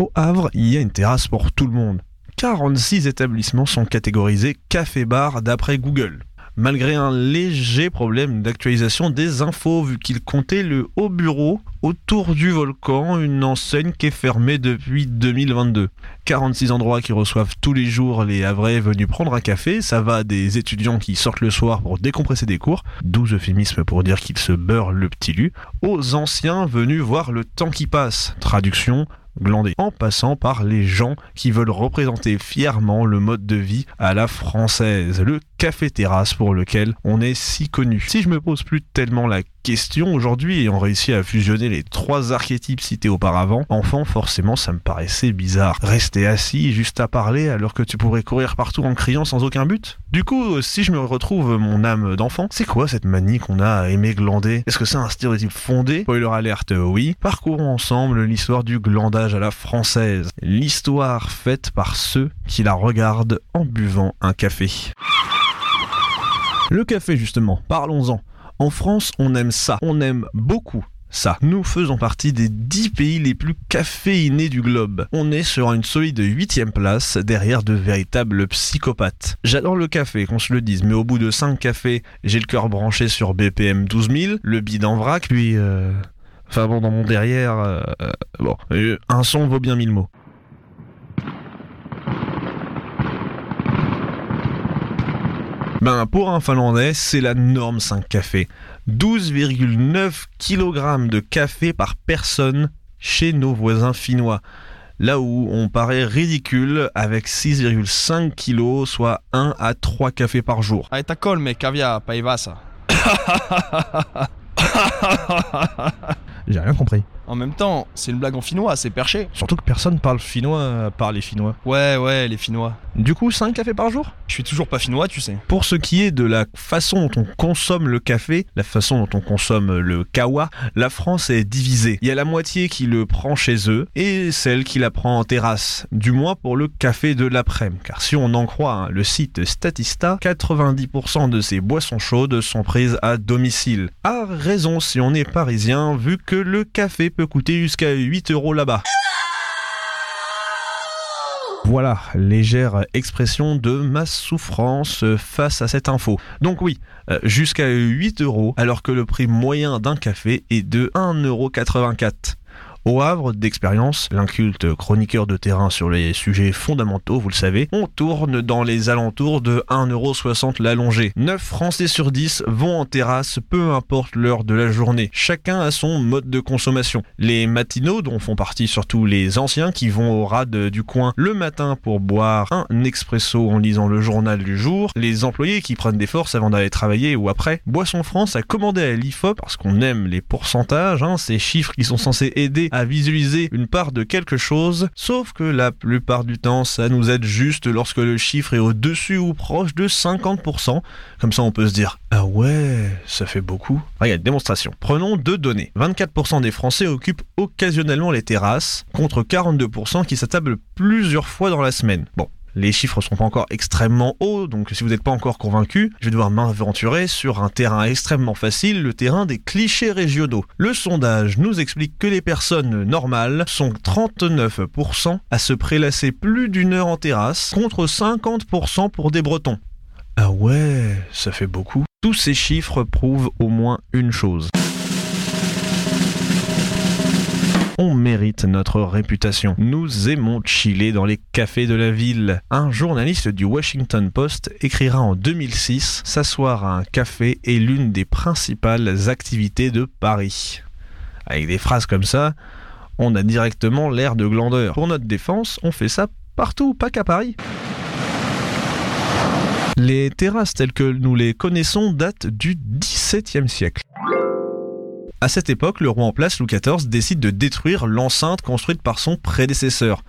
Au Havre, il y a une terrasse pour tout le monde. 46 établissements sont catégorisés café-bar d'après Google malgré un léger problème d'actualisation des infos, vu qu'il comptait le haut bureau autour du volcan, une enseigne qui est fermée depuis 2022. 46 endroits qui reçoivent tous les jours les Havrais venus prendre un café, ça va des étudiants qui sortent le soir pour décompresser des cours, 12 euphémismes pour dire qu'ils se beurrent le petit lu, aux anciens venus voir le temps qui passe. Traduction, en passant par les gens qui veulent représenter fièrement le mode de vie à la française, le café-terrasse pour lequel on est si connu. Si je me pose plus tellement la question aujourd'hui, ayant réussi à fusionner les trois archétypes cités auparavant, enfant, forcément, ça me paraissait bizarre. Rester assis juste à parler alors que tu pourrais courir partout en criant sans aucun but Du coup, si je me retrouve mon âme d'enfant, c'est quoi cette manie qu'on a à aimer glander? Est-ce que c'est un stéréotype fondé? Spoiler alerte, oui. Parcourons ensemble l'histoire du glandage à la française. L'histoire faite par ceux qui la regardent en buvant un café. Le café justement, parlons-en. En France, on aime ça, on aime beaucoup ça. Nous faisons partie des 10 pays les plus caféinés du globe. On est sur une solide 8ème place derrière de véritables psychopathes. J'adore le café, qu'on se le dise, mais au bout de 5 cafés, j'ai le cœur branché sur BPM 12000, le bide en vrac, puis... Euh... Enfin bon, dans mon derrière... Euh... Bon, euh, un son vaut bien mille mots. Ben, pour un Finlandais, c'est la norme 5 cafés. 12,9 kg de café par personne chez nos voisins finnois. Là où on paraît ridicule avec 6,5 kg, soit 1 à 3 cafés par jour. J'ai rien compris. En même temps, c'est une blague en finnois, c'est perché. Surtout que personne parle finnois par les finnois. Ouais, ouais, les finnois. Du coup, 5 cafés par jour? Je suis toujours pas finnois, tu sais. Pour ce qui est de la façon dont on consomme le café, la façon dont on consomme le kawa, la France est divisée. Il y a la moitié qui le prend chez eux et celle qui la prend en terrasse. Du moins pour le café de l'après-midi. Car si on en croit hein, le site Statista, 90% de ces boissons chaudes sont prises à domicile. A raison si on est parisien, vu que le café peut coûter jusqu'à 8 euros là-bas. Voilà, légère expression de ma souffrance face à cette info. Donc oui, euh, jusqu'à 8 euros, alors que le prix moyen d'un café est de 1,84 euros. Au Havre, d'expérience, l'inculte chroniqueur de terrain sur les sujets fondamentaux, vous le savez, on tourne dans les alentours de 1,60€ l'allongé. 9 Français sur 10 vont en terrasse, peu importe l'heure de la journée. Chacun a son mode de consommation. Les matinaux, dont font partie surtout les anciens qui vont au rad du coin le matin pour boire un expresso en lisant le journal du jour, les employés qui prennent des forces avant d'aller travailler ou après. Boisson France a commandé à l'IFOP parce qu'on aime les pourcentages, hein, ces chiffres qui sont censés aider à visualiser une part de quelque chose, sauf que la plupart du temps, ça nous aide juste lorsque le chiffre est au-dessus ou proche de 50%. Comme ça, on peut se dire, ah ouais, ça fait beaucoup. Regarde, démonstration. Prenons deux données. 24% des Français occupent occasionnellement les terrasses, contre 42% qui s'attablent plusieurs fois dans la semaine. Bon, les chiffres sont pas encore extrêmement hauts, donc si vous n'êtes pas encore convaincu, je vais devoir m'aventurer sur un terrain extrêmement facile, le terrain des clichés régionaux. Le sondage nous explique que les personnes normales sont 39% à se prélasser plus d'une heure en terrasse, contre 50% pour des Bretons. Ah ouais, ça fait beaucoup. Tous ces chiffres prouvent au moins une chose. On mérite notre réputation. Nous aimons chiller dans les cafés de la ville. Un journaliste du Washington Post écrira en 2006 S'asseoir à un café est l'une des principales activités de Paris. Avec des phrases comme ça, on a directement l'air de glandeur. Pour notre défense, on fait ça partout, pas qu'à Paris. Les terrasses telles que nous les connaissons datent du XVIIe siècle. À cette époque, le roi en place, Louis XIV, décide de détruire l'enceinte construite par son prédécesseur.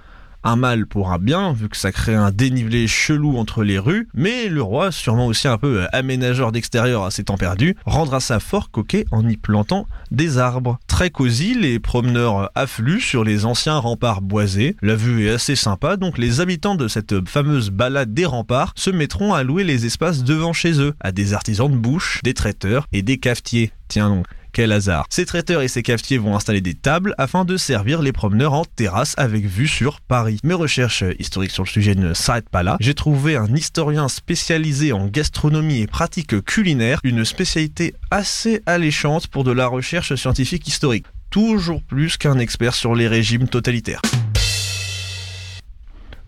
Un mal pour un bien, vu que ça crée un dénivelé chelou entre les rues, mais le roi, sûrement aussi un peu aménageur d'extérieur à ses temps perdus, rendra ça fort coquet en y plantant des arbres. Très cosy, les promeneurs affluent sur les anciens remparts boisés. La vue est assez sympa, donc les habitants de cette fameuse balade des remparts se mettront à louer les espaces devant chez eux, à des artisans de bouche, des traiteurs et des cafetiers. Tiens donc, Quel. Ces traiteurs et ces cafetiers vont installer des tables afin de servir les promeneurs en terrasse avec vue sur Paris. Mes recherches historiques sur le sujet ne s'arrêtent pas là. J'ai trouvé un historien spécialisé en gastronomie et pratiques culinaires, une spécialité assez alléchante pour de la recherche scientifique historique. Toujours plus qu'un expert sur les régimes totalitaires.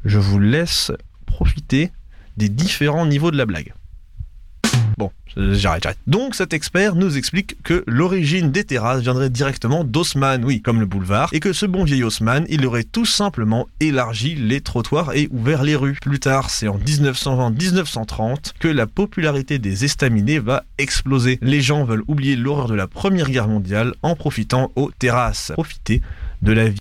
Je vous laisse profiter des différents niveaux de la blague. Bon, j'arrête, j'arrête. Donc cet expert nous explique que l'origine des terrasses viendrait directement d'Haussmann, oui, comme le boulevard, et que ce bon vieil Haussmann, il aurait tout simplement élargi les trottoirs et ouvert les rues. Plus tard, c'est en 1920-1930 que la popularité des estaminets va exploser. Les gens veulent oublier l'horreur de la Première Guerre mondiale en profitant aux terrasses. Profiter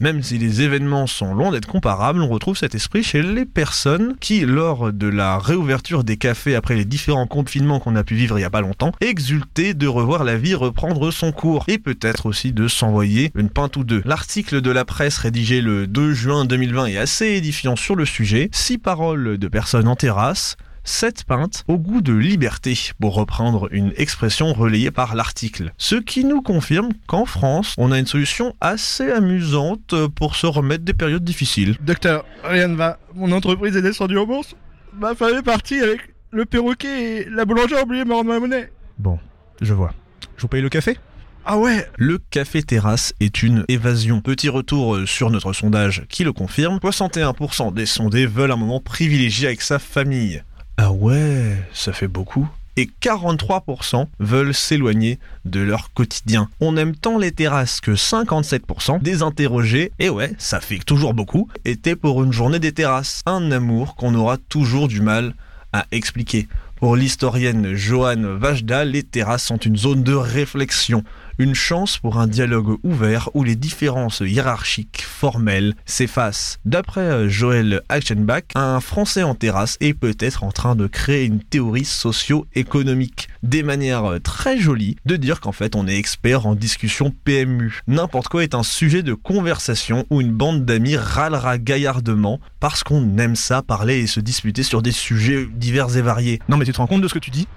Même si les événements sont loin d'être comparables, on retrouve cet esprit chez les personnes qui, lors de la réouverture des cafés après les différents confinements qu'on a pu vivre il y a pas longtemps, exultaient de revoir la vie reprendre son cours et peut-être aussi de s'envoyer une pinte ou deux. L'article de la presse rédigé le 2 juin 2020 est assez édifiant sur le sujet. Six paroles de personnes en terrasse, cette pinte au goût de liberté, pour reprendre une expression relayée par l'article. Ce qui nous confirme qu'en France, on a une solution assez amusante pour se remettre des périodes difficiles. Docteur, rien ne va. Mon entreprise est descendue en bourse. Ma femme est partie avec le perroquet et la boulangère a oublié de me rendre ma monnaie. Bon, je vois. Je vous paye le café? Ah ouais Le café terrasse est une évasion. Petit retour sur notre sondage qui le confirme. 61% des sondés veulent un moment privilégié avec sa famille. Ah ouais, ça fait beaucoup. Et 43% veulent s'éloigner de leur quotidien. On aime tant les terrasses que 57% des interrogés, et ouais, ça fait toujours beaucoup, étaient pour une journée des terrasses. Un amour qu'on aura toujours du mal à expliquer. Pour l'historienne Joanne Vajda, les terrasses sont une zone de réflexion, une chance pour un dialogue ouvert où les différences hiérarchiques formelles s'effacent. D'après Joël Achenbach, un Français en terrasse est peut-être en train de créer une théorie socio-économique. Des manières très jolies de dire qu'en fait on est expert en discussion PMU. N'importe quoi est un sujet de conversation où une bande d'amis râlera gaillardement parce qu'on aime ça parler et se disputer sur des sujets divers et variés. Non mais tu te rends compte de ce que tu dis?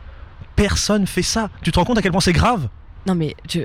Personne fait ça. Tu te rends compte à quel point c'est grave? Non mais je...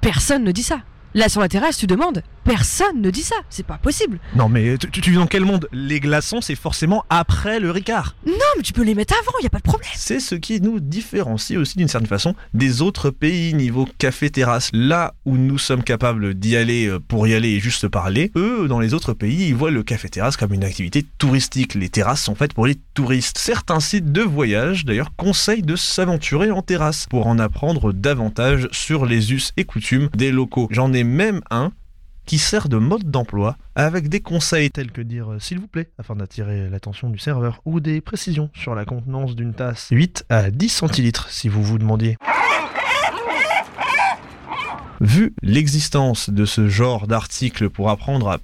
personne ne dit ça. Là sur la terrasse, tu demandes. Personne ne dit ça. C'est pas possible. Non mais tu, tu, vis dans quel monde? Les glaçons, c'est forcément après le Ricard. Non, mais tu peux les mettre avant, y a pas de problème. C'est ce qui nous différencie aussi d'une certaine façon des autres pays niveau café-terrasse. Là où nous sommes capables d'y aller euh, pour y aller et juste parler, eux, dans les autres pays, ils voient le café-terrasse comme une activité touristique. Les terrasses sont faites pour les touristes. Certains sites de voyage, d'ailleurs, conseillent de s'aventurer en terrasse pour en apprendre davantage sur les us et coutumes des locaux. J'en ai même un qui sert de mode d'emploi avec des conseils tels que dire euh, s'il vous plaît afin d'attirer l'attention du serveur ou des précisions sur la contenance d'une tasse 8 à 10 centilitres si vous vous demandiez. Vu l'existence de ce genre d'article pour apprendre à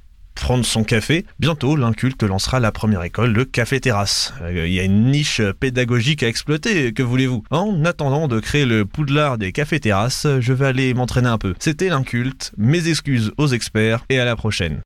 prendre son café, bientôt l'inculte lancera la première école, le café terrasse. Euh, Il y a une niche pédagogique à exploiter, que voulez-vous? En attendant de créer le poudlard des cafés terrasses, je vais aller m'entraîner un peu. C'était l'inculte, mes excuses aux experts et à la prochaine.